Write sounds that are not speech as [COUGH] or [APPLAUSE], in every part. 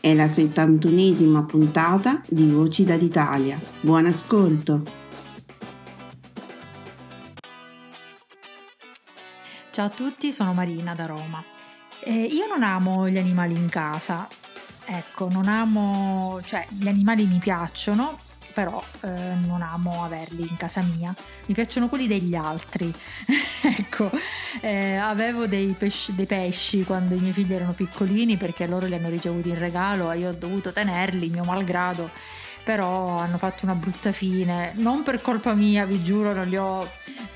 è la 71esima puntata di Voci dall'Italia. Buon ascolto! Ciao a tutti, sono Marina da Roma. Eh, io non amo gli animali in casa, ecco, non amo, cioè gli animali mi piacciono, però eh, non amo averli in casa mia, mi piacciono quelli degli altri. [LAUGHS] ecco, eh, avevo dei pesci, dei pesci, quando i miei figli erano piccolini perché loro li hanno ricevuti in regalo e io ho dovuto tenerli, mio malgrado però hanno fatto una brutta fine, non per colpa mia, vi giuro, non li ho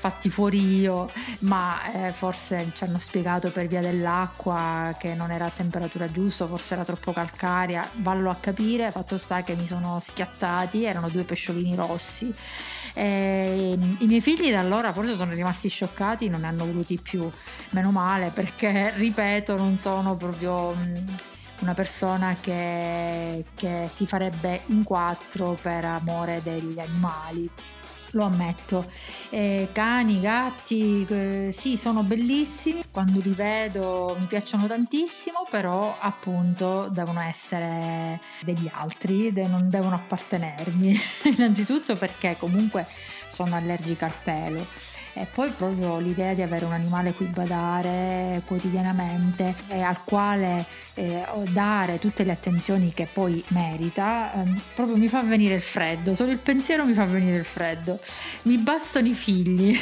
fatti fuori io, ma eh, forse ci hanno spiegato per via dell'acqua che non era a temperatura giusta, forse era troppo calcarea, vallo a capire, fatto sta che mi sono schiattati, erano due pesciolini rossi. E I miei figli da allora forse sono rimasti scioccati, non ne hanno voluti più, meno male, perché ripeto, non sono proprio mm, una persona che, che si farebbe in quattro per amore degli animali lo ammetto. Eh, cani, gatti, eh, sì, sono bellissimi, quando li vedo mi piacciono tantissimo, però appunto devono essere degli altri, de- non devono appartenermi. [LAUGHS] Innanzitutto perché comunque sono allergica al pelo e poi proprio l'idea di avere un animale cui badare quotidianamente e al quale eh, dare tutte le attenzioni che poi merita, eh, proprio mi fa venire il freddo, solo il pensiero mi fa venire il freddo. Mi bastano i figli,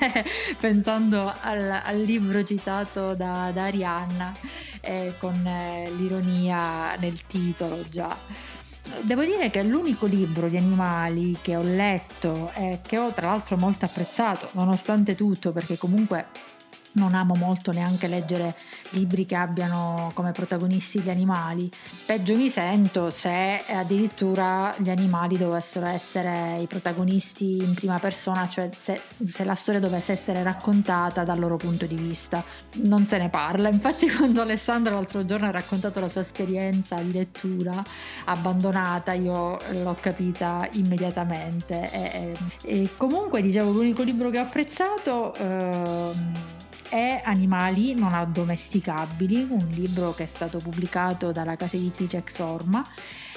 [LAUGHS] pensando al, al, libro citato da, da Arianna eh, con eh, l'ironia nel titolo già. Devo dire che l'unico libro di animali che ho letto e che ho tra l'altro molto apprezzato, nonostante tutto, perché comunque non amo molto neanche leggere libri che abbiano come protagonisti gli animali. Peggio mi sento se addirittura gli animali dovessero essere i protagonisti in prima persona, cioè se, se, la storia dovesse essere raccontata dal loro punto di vista. Non se ne parla. Infatti, [LAUGHS] quando Alessandro l'altro giorno ha raccontato la sua esperienza di lettura abbandonata, io l'ho capita immediatamente. E, e comunque, dicevo, l'unico libro che ho apprezzato. Ehm, e Animali non addomesticabili, un libro che è stato pubblicato dalla casa editrice Exorma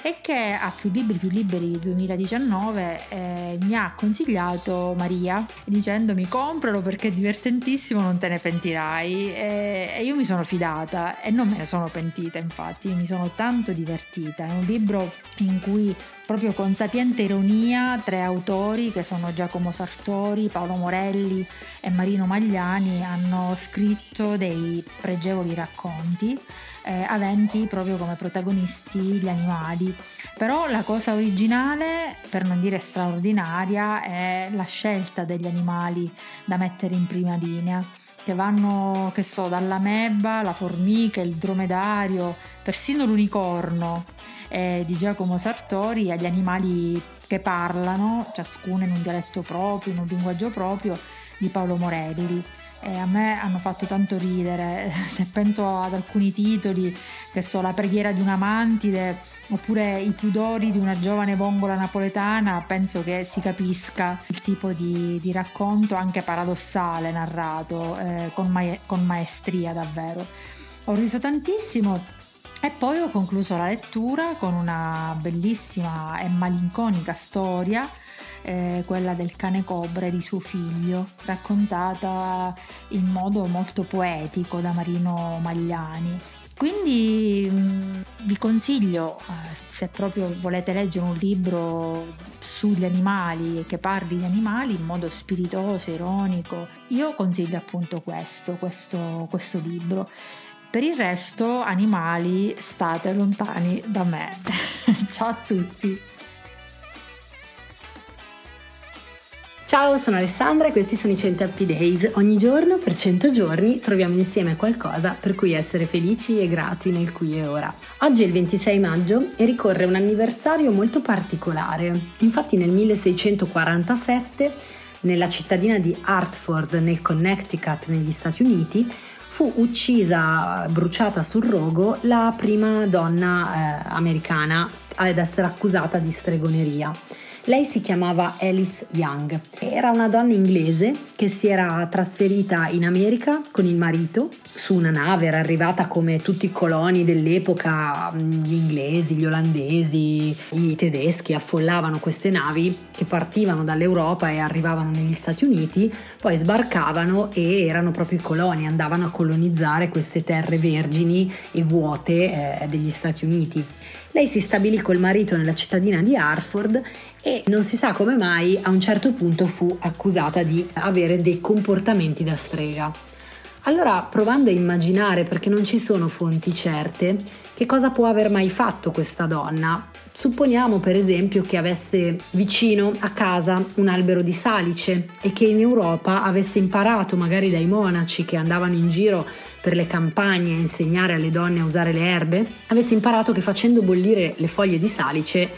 e che ha più libri, più liberi 2019 eh, mi ha consigliato Maria dicendomi compralo perché è divertentissimo, non te ne pentirai e, e io mi sono fidata e non me ne sono pentita infatti, mi sono tanto divertita, è un libro in cui proprio con sapiente ironia tre autori che sono Giacomo Sartori, Paolo Morelli e Marino Magliani hanno scritto dei pregevoli racconti eh, aventi proprio come protagonisti gli animali. Però la cosa originale, per non dire straordinaria, è la scelta degli animali da mettere in prima linea che vanno, che so, dalla mebba, la formica, il dromedario, persino l'unicorno eh, di Giacomo Sartori agli animali che parlano, ciascuno in un dialetto proprio, in un linguaggio proprio, di Paolo Morelli e a me hanno fatto tanto ridere. [LAUGHS] Se penso ad alcuni titoli, che so, La preghiera di una mantide oppure I pudori di una giovane vongola napoletana, penso che si capisca il tipo di, di racconto anche paradossale narrato eh, con, ma- con maestria davvero. Ho riso tantissimo E poi ho concluso la lettura con una bellissima e malinconica storia, eh, quella del cane cobre di suo figlio, raccontata in modo molto poetico da Marino Magliani. Quindi mh, vi consiglio, eh, se proprio volete leggere un libro sugli animali e che parli di animali in modo spiritoso, ironico, io consiglio appunto questo, questo, questo libro. Per il resto, animali, state lontani da me. [LAUGHS] Ciao a tutti! Ciao, sono Alessandra e questi sono i 100 Happy Days. Ogni giorno, per 100 giorni, troviamo insieme qualcosa per cui essere felici e grati nel qui e ora. Oggi è il 26 maggio e ricorre un anniversario molto particolare. Infatti nel 1647, nella cittadina di Hartford, nel Connecticut, negli Stati Uniti, fu uccisa, bruciata sul rogo, la prima donna eh, americana ad essere accusata di stregoneria. Lei si chiamava Alice Young. Era una donna inglese che si era trasferita in America con il marito su una nave, era arrivata come tutti i coloni dell'epoca, gli inglesi, gli olandesi, i tedeschi affollavano queste navi che partivano dall'Europa e arrivavano negli Stati Uniti, poi sbarcavano e erano proprio i coloni, andavano a colonizzare queste terre vergini e vuote eh, degli Stati Uniti. Lei si stabilì col marito nella cittadina di Hartford e non si sa come mai a un certo punto fu accusata di avere dei comportamenti da strega. Allora, provando a immaginare, perché non ci sono fonti certe, che cosa può aver mai fatto questa donna, supponiamo per esempio che avesse vicino a casa un albero di salice e che in Europa avesse imparato magari dai monaci che andavano in giro per le campagne a insegnare alle donne a usare le erbe, avesse imparato che facendo bollire le foglie di salice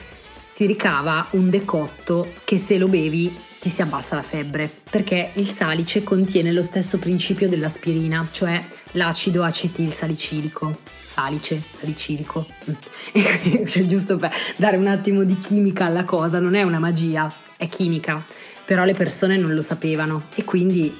si ricava un decotto che se lo bevi ti si abbassa la febbre, perché il salice contiene lo stesso principio dell'aspirina, cioè l'acido acetil salicilico. Salice, salicilico. [LAUGHS] cioè, giusto per dare un attimo di chimica alla cosa, non è una magia, è chimica. Però le persone non lo sapevano e quindi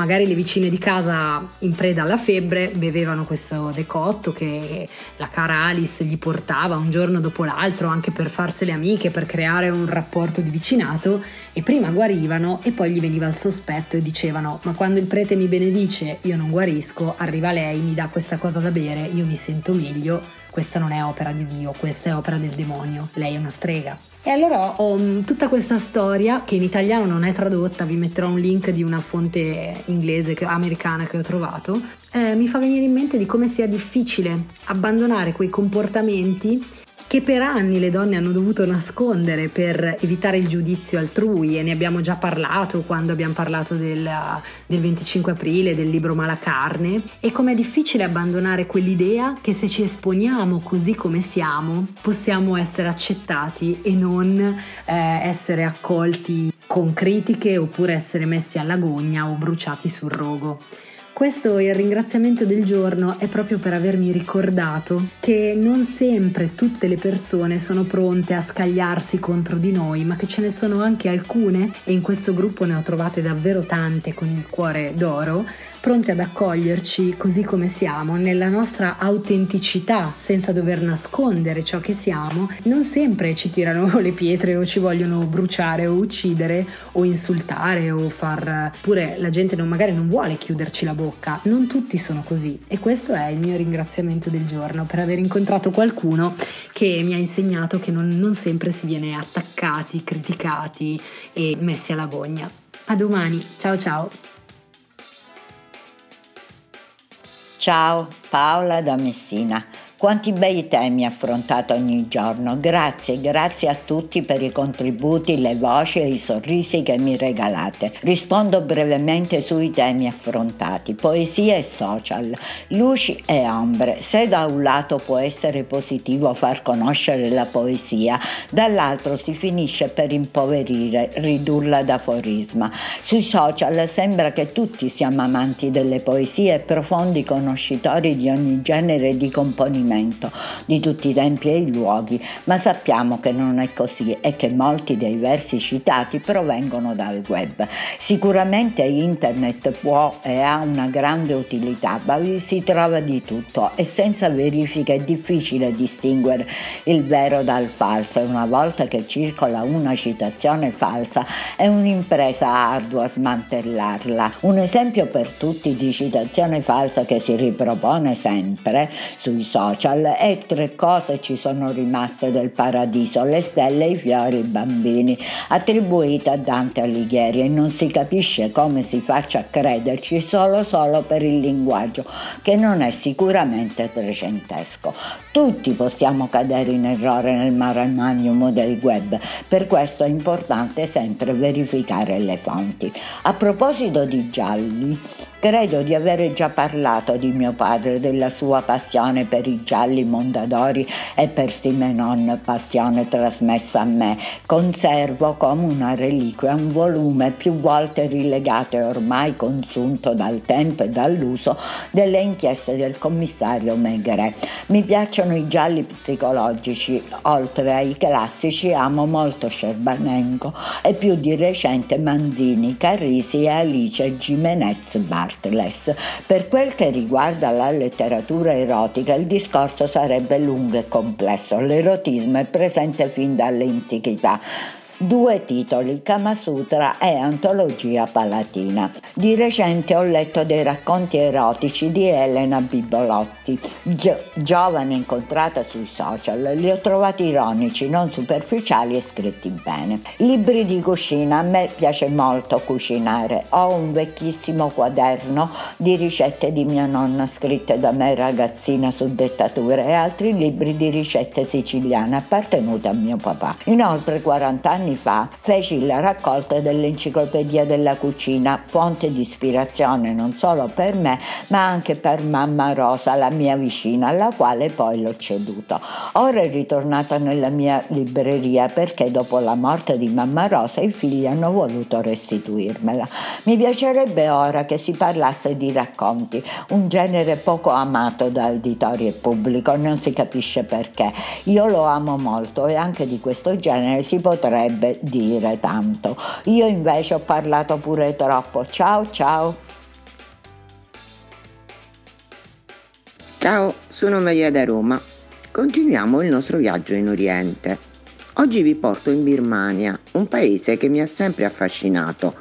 magari le vicine di casa in preda alla febbre bevevano questo decotto che la cara Alice gli portava un giorno dopo l'altro anche per farsele amiche, per creare un rapporto di vicinato e prima guarivano e poi gli veniva il sospetto e dicevano ma quando il prete mi benedice io non guarisco, arriva lei, mi dà questa cosa da bere, io mi sento meglio questa non è opera di Dio, questa è opera del demonio, lei è una strega. E allora ho mm, tutta questa storia che in italiano non è tradotta, vi metterò un link di una fonte inglese, americana che ho trovato, eh, mi fa venire in mente di come sia difficile abbandonare quei comportamenti che per anni le donne hanno dovuto nascondere per evitare il giudizio altrui e ne abbiamo già parlato quando abbiamo parlato del, del 25 aprile del libro Malacarne e com'è difficile abbandonare quell'idea che se ci esponiamo così come siamo possiamo essere accettati e non eh, essere accolti con critiche oppure essere messi alla gogna o bruciati sul rogo. Questo il ringraziamento del giorno è proprio per avermi ricordato che non sempre tutte le persone sono pronte a scagliarsi contro di noi, ma che ce ne sono anche alcune, e in questo gruppo ne ho trovate davvero tante con il cuore d'oro, pronte ad accoglierci così come siamo, nella nostra autenticità, senza dover nascondere ciò che siamo. Non sempre ci tirano [LAUGHS] le pietre o ci vogliono bruciare o uccidere o insultare o far... pure la gente non, magari non vuole chiuderci la bocca. Non tutti sono così e questo è il mio ringraziamento del giorno per aver incontrato qualcuno che mi ha insegnato che non, non sempre si viene attaccati, criticati e messi alla gogna. A domani, ciao ciao! Ciao, Paola da Messina. Quanti bei temi affrontate ogni giorno. Grazie, grazie a tutti per i contributi, le voci e i sorrisi che mi regalate. Rispondo brevemente sui temi affrontati. Poesia e social, luci e ombre. Se da un lato può essere positivo far conoscere la poesia, dall'altro si finisce per impoverire, ridurla ad aforisma. Sui social sembra che tutti siamo amanti delle poesie e profondi conoscitori di ogni genere di componimento riferimento di tutti i tempi e i luoghi, ma sappiamo che non è così e che molti dei versi citati provengono dal web. Sicuramente internet può e ha una grande utilità, ma si trova di tutto e senza verifica è difficile distinguere il vero dal falso e una volta che circola una citazione falsa è un'impresa ardua smantellarla. Un esempio per tutti di citazione falsa che si ripropone sempre sui social è tre cose ci sono rimaste del paradiso, le stelle, i fiori, i bambini, attribuita a Dante Alighieri e non si capisce come si faccia a crederci solo solo per il linguaggio che non è sicuramente trecentesco. Tutti possiamo cadere in errore nel mare del web, per questo è importante sempre verificare le fonti. A proposito di gialli, Credo di avere già parlato di mio padre, della sua passione per i gialli mondadori e per Simenon, passione trasmessa a me. Conservo come una reliquia un volume più volte rilegato e ormai consunto dal tempo e dall'uso delle inchieste del commissario Megre. Mi piacciono i gialli psicologici, oltre ai classici amo molto Scerbanenko e più di recente Manzini, Carrisi e Alice Gimenez Bar. Heartless. Per quel che riguarda la letteratura erotica, il discorso sarebbe lungo e complesso. L'erotismo è presente fin dall'antichità due titoli, Kama Sutra e Antologia Palatina. Di recente ho letto dei racconti erotici di Elena Bibolotti, gio- giovane incontrata sui social. Li ho trovati ironici, non superficiali e scritti bene. Libri di cucina, a me piace molto cucinare. Ho un vecchissimo quaderno di ricette di mia nonna scritte da me ragazzina su dettature e altri libri di ricette siciliane appartenute a mio papà. Inoltre 40 anni anni fa feci la raccolta dell'enciclopedia della cucina, fonte di ispirazione non solo per me, ma anche per mamma Rosa, la mia vicina, alla quale poi l'ho ceduto. Ora è ritornata nella mia libreria perché dopo la morte di mamma Rosa i figli hanno voluto restituirmela. Mi piacerebbe ora che si parlasse di racconti, un genere poco amato da editori e pubblico, non si capisce perché. Io lo amo molto e anche di questo genere si potrebbe potrebbe dire tanto. Io invece ho parlato pure troppo. Ciao ciao. Ciao, sono Maria da Roma. Continuiamo il nostro viaggio in Oriente. Oggi vi porto in Birmania, un paese che mi ha sempre affascinato,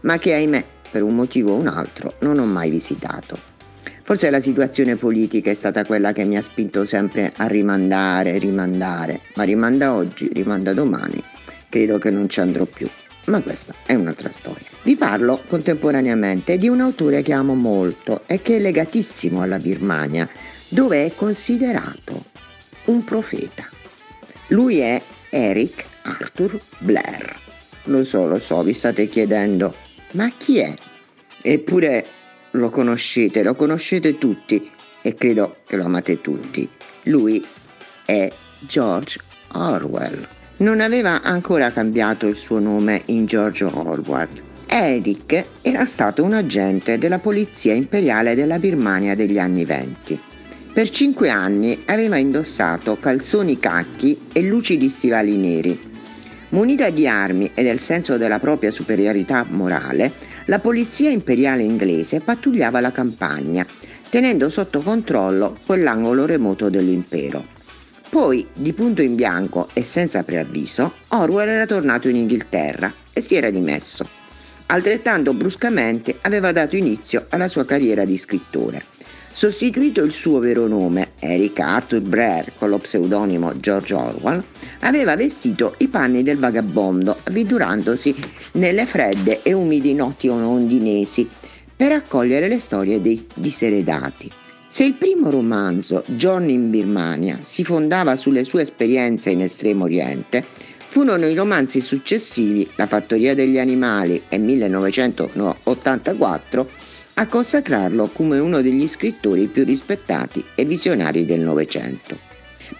ma che ahimè, per un motivo o un altro, non ho mai visitato. Forse la situazione politica è stata quella che mi ha spinto sempre a rimandare, rimandare, ma rimanda oggi, rimanda domani credo che non ci andrò più. Ma questa è un'altra storia. Vi parlo contemporaneamente di un autore che amo molto e che è legatissimo alla Birmania, dove è considerato un profeta. Lui è Eric Arthur Blair. Lo so, lo so, vi state chiedendo, ma chi è? Eppure lo conoscete, lo conoscete tutti e credo che lo amate tutti. Lui è George Orwell non aveva ancora cambiato il suo nome in Giorgio Orwell. Eric era stato un agente della Polizia Imperiale della Birmania degli anni venti. Per cinque anni aveva indossato calzoni cacchi e lucidi stivali neri. Munita di armi e del senso della propria superiorità morale, la polizia imperiale inglese pattugliava la campagna, tenendo sotto controllo quell'angolo remoto dell'impero. Poi, di punto in bianco e senza preavviso, Orwell era tornato in Inghilterra e si era dimesso. Altrettanto bruscamente aveva dato inizio alla sua carriera di scrittore. Sostituito il suo vero nome, Eric Arthur Blair, con lo pseudonimo George Orwell, aveva vestito i panni del vagabondo, avventurandosi nelle fredde e umidi notti londinesi per raccogliere le storie dei diseredati. Se il primo romanzo, Johnny in Birmania, si fondava sulle sue esperienze in Estremo Oriente, furono i romanzi successivi, La fattoria degli animali e 1984, a consacrarlo come uno degli scrittori più rispettati e visionari del Novecento.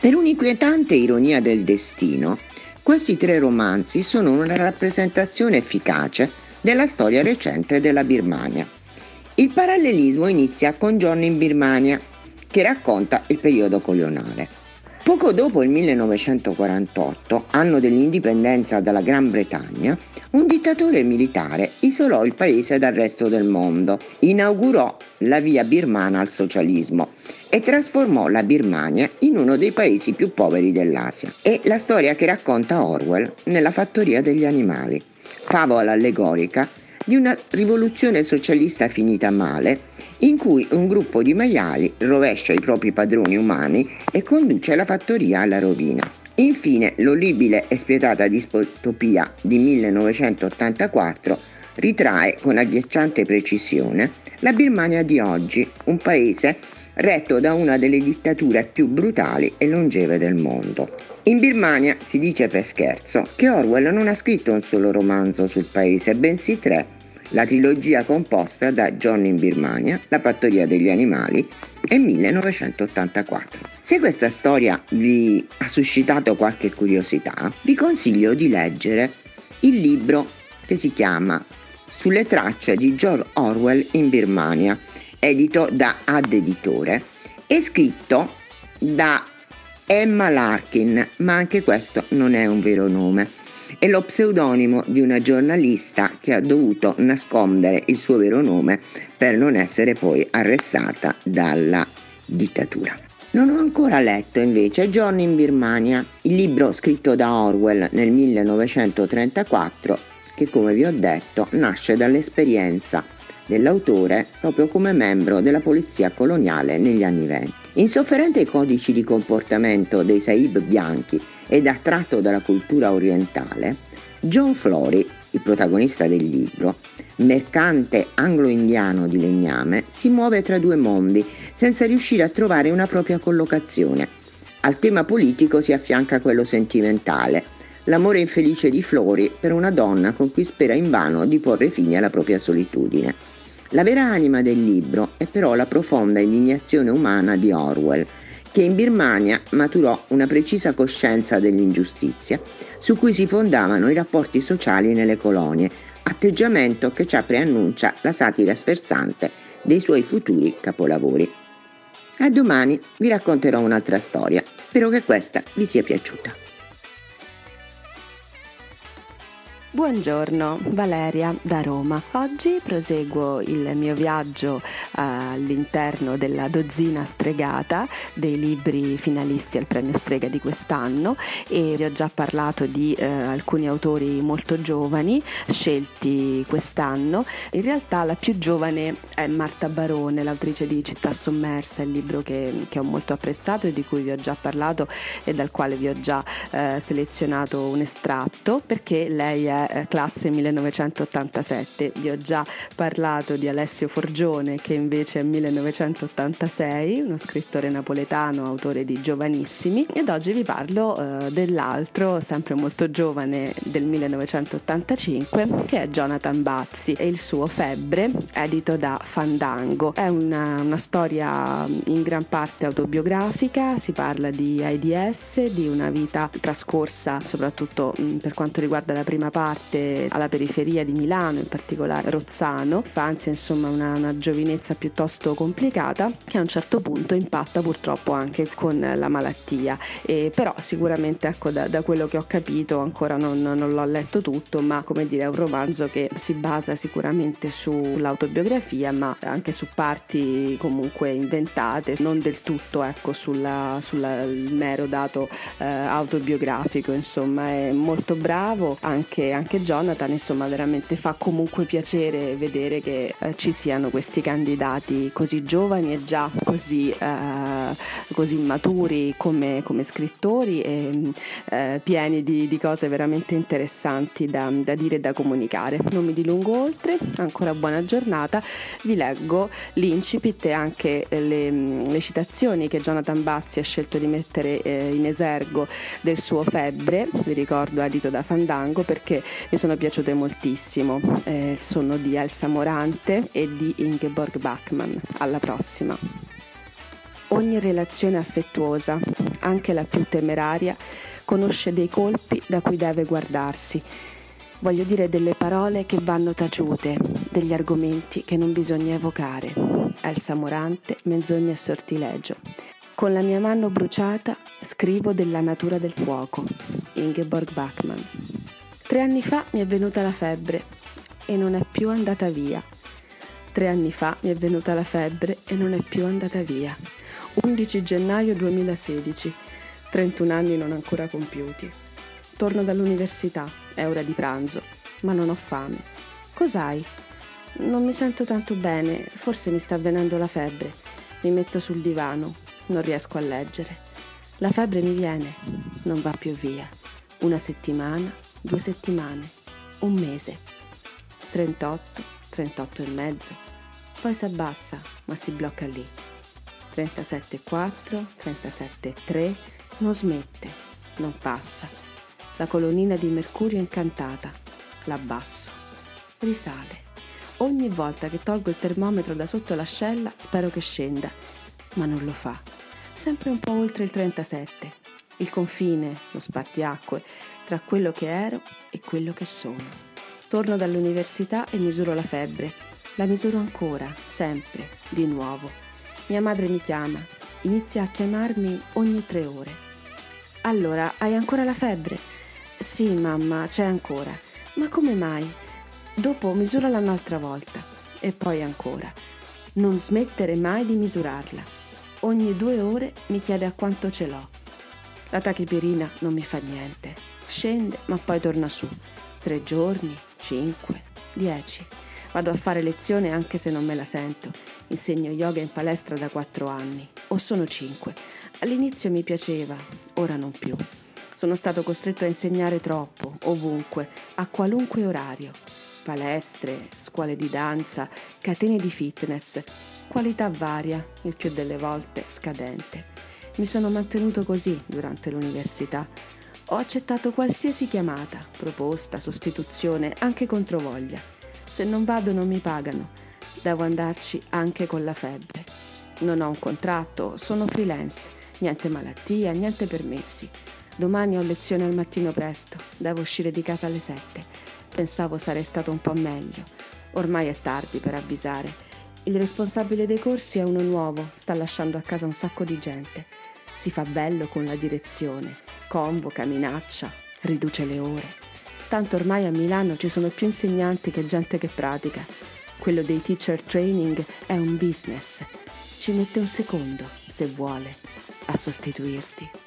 Per un'inquietante ironia del destino, questi tre romanzi sono una rappresentazione efficace della storia recente della Birmania il parallelismo inizia con John in Birmania, che racconta il periodo coloniale. Poco dopo il 1948, anno dell'indipendenza dalla Gran Bretagna, un dittatore militare isolò il paese dal resto del mondo, inaugurò la via birmana al socialismo e trasformò la Birmania in uno dei paesi più poveri dell'Asia. È la storia che racconta Orwell nella fattoria degli animali, favola allegorica di una rivoluzione socialista finita male, in cui un gruppo di maiali rovescia i propri padroni umani e conduce la fattoria alla rovina. Infine, l'orribile e spietata distopia di 1984 ritrae con agghiacciante precisione la Birmania di oggi, un paese retto da una delle dittature più brutali e longeve del mondo. In Birmania si dice per scherzo che Orwell non ha scritto un solo romanzo sul paese, bensì tre, la trilogia composta da John in Birmania, La fattoria degli animali e 1984. Se questa storia vi ha suscitato qualche curiosità, vi consiglio di leggere il libro che si chiama Sulle tracce di George Orwell in Birmania, edito da Ad Editore e scritto da Emma Larkin, ma anche questo non è un vero nome è lo pseudonimo di una giornalista che ha dovuto nascondere il suo vero nome per non essere poi arrestata dalla dittatura. Non ho ancora letto invece John in Birmania, il libro scritto da Orwell nel 1934 che come vi ho detto nasce dall'esperienza dell'autore proprio come membro della polizia coloniale negli anni venti. Insofferente ai codici di comportamento dei Saib bianchi ed attratto dalla cultura orientale, John Flory, il protagonista del libro, mercante anglo-indiano di legname, si muove tra due mondi senza riuscire a trovare una propria collocazione. Al tema politico si affianca quello sentimentale, l'amore infelice di Flory per una donna con cui spera invano di porre fine alla propria solitudine. La vera anima del libro è però la profonda indignazione umana di Orwell, che in Birmania maturò una precisa coscienza dell'ingiustizia su cui si fondavano i rapporti sociali nelle colonie, atteggiamento che già preannuncia la satira sferzante dei suoi futuri capolavori. A domani vi racconterò un'altra storia, spero che questa vi sia piaciuta. Buongiorno, Valeria da Roma. Oggi proseguo il mio viaggio all'interno della dozzina stregata dei libri finalisti al premio Strega di quest'anno e vi ho già parlato di eh, alcuni autori molto giovani scelti quest'anno. In realtà la più giovane è Marta Barone, l'autrice di Città sommersa, il libro che, che ho molto apprezzato e di cui vi ho già parlato e dal quale vi ho già eh, selezionato un estratto perché lei è eh, classe 1987. Vi ho già parlato di Alessio Forgione che invece è 1986, uno scrittore napoletano, autore di Giovanissimi ed oggi vi parlo eh, dell'altro, sempre molto giovane del 1985 che è Jonathan Bazzi e il suo Febbre, edito da Fandango. È una, una storia in gran parte autobiografica, si parla di AIDS, di una vita trascorsa soprattutto mh, per quanto riguarda la prima parte parte alla periferia di Milano, in particolare Rozzano, infanzia insomma una, una giovinezza piuttosto complicata che a un certo punto impatta purtroppo anche con la malattia, e però sicuramente ecco da, da, quello che ho capito ancora non, non, l'ho letto tutto, ma come dire è un romanzo che si basa sicuramente sull'autobiografia ma anche su parti comunque inventate, non del tutto ecco sul mero dato eh, autobiografico, insomma. È molto bravo anche, anche Jonathan, insomma veramente fa comunque piacere vedere che eh, ci siano questi candidati così giovani e già così, eh, così maturi come, come, scrittori e eh, pieni di, di, cose veramente interessanti da, da dire e da comunicare. Non mi dilungo oltre, ancora buona giornata, vi leggo l'incipit e anche le, le citazioni che Jonathan Bazzi ha scelto di mettere eh, in esergo del suo Febbre, vi ricordo edito da Fandango perché mi sono piaciute moltissimo. Eh, sono di Elsa Morante e di Ingeborg Bachmann. Alla prossima. Ogni relazione affettuosa, anche la più temeraria, conosce dei colpi da cui deve guardarsi. Voglio dire delle parole che vanno taciute, degli argomenti che non bisogna evocare. Elsa Morante, Menzogna e Sortilegio. Con la mia mano bruciata scrivo della natura del fuoco. Ingeborg Bachmann. Tre anni fa mi è venuta la febbre e non è più andata via. Tre anni fa mi è venuta la febbre e non è più andata via. 11 gennaio 2016. 31 anni non ancora compiuti. Torno dall'università, è ora di pranzo, ma non ho fame. Cos'hai? Non mi sento tanto bene, forse mi sta avvenendo la febbre. Mi metto sul divano, non riesco a leggere. La febbre mi viene, non va più via. Una settimana, due settimane, un mese. 38, 38 e mezzo. Poi si abbassa, ma si blocca lì. 37,4, 37,3, non smette, non passa. La colonnina di mercurio incantata, l'abbasso. Risale. Ogni volta che tolgo il termometro da sotto l'ascella spero che scenda, ma non lo fa. Sempre un po' oltre il 37. Il confine, lo spartiacque, tra quello che ero e quello che sono. Torno dall'università e misuro la febbre. La misuro ancora, sempre, di nuovo. Mia madre mi chiama. Inizia a chiamarmi ogni tre ore. Allora, hai ancora la febbre? Sì, mamma, c'è ancora. Ma come mai? Dopo misurala un'altra volta e poi ancora. Non smettere mai di misurarla. Ogni due ore mi chiede a quanto ce l'ho. La tachipirina non mi fa niente. Scende ma poi torna su. Tre giorni, cinque, dieci. Vado a fare lezione anche se non me la sento. Insegno yoga in palestra da quattro anni. O sono cinque. All'inizio mi piaceva, ora non più. Sono stato costretto a insegnare troppo, ovunque, a qualunque orario palestre, scuole di danza, catene di fitness, qualità varia, il più delle volte scadente. Mi sono mantenuto così durante l'università. Ho accettato qualsiasi chiamata, proposta, sostituzione, anche controvoglia. Se non vado non mi pagano. Devo andarci anche con la febbre. Non ho un contratto, sono freelance, niente malattia, niente permessi. Domani ho lezione al mattino presto, devo uscire di casa alle 7. Pensavo sarei stato un po' meglio. Ormai è tardi per avvisare. Il responsabile dei corsi è uno nuovo, sta lasciando a casa un sacco di gente. Si fa bello con la direzione, convoca, minaccia, riduce le ore. Tanto ormai a Milano ci sono più insegnanti che gente che pratica. Quello dei teacher training è un business. Ci mette un secondo, se vuole, a sostituirti.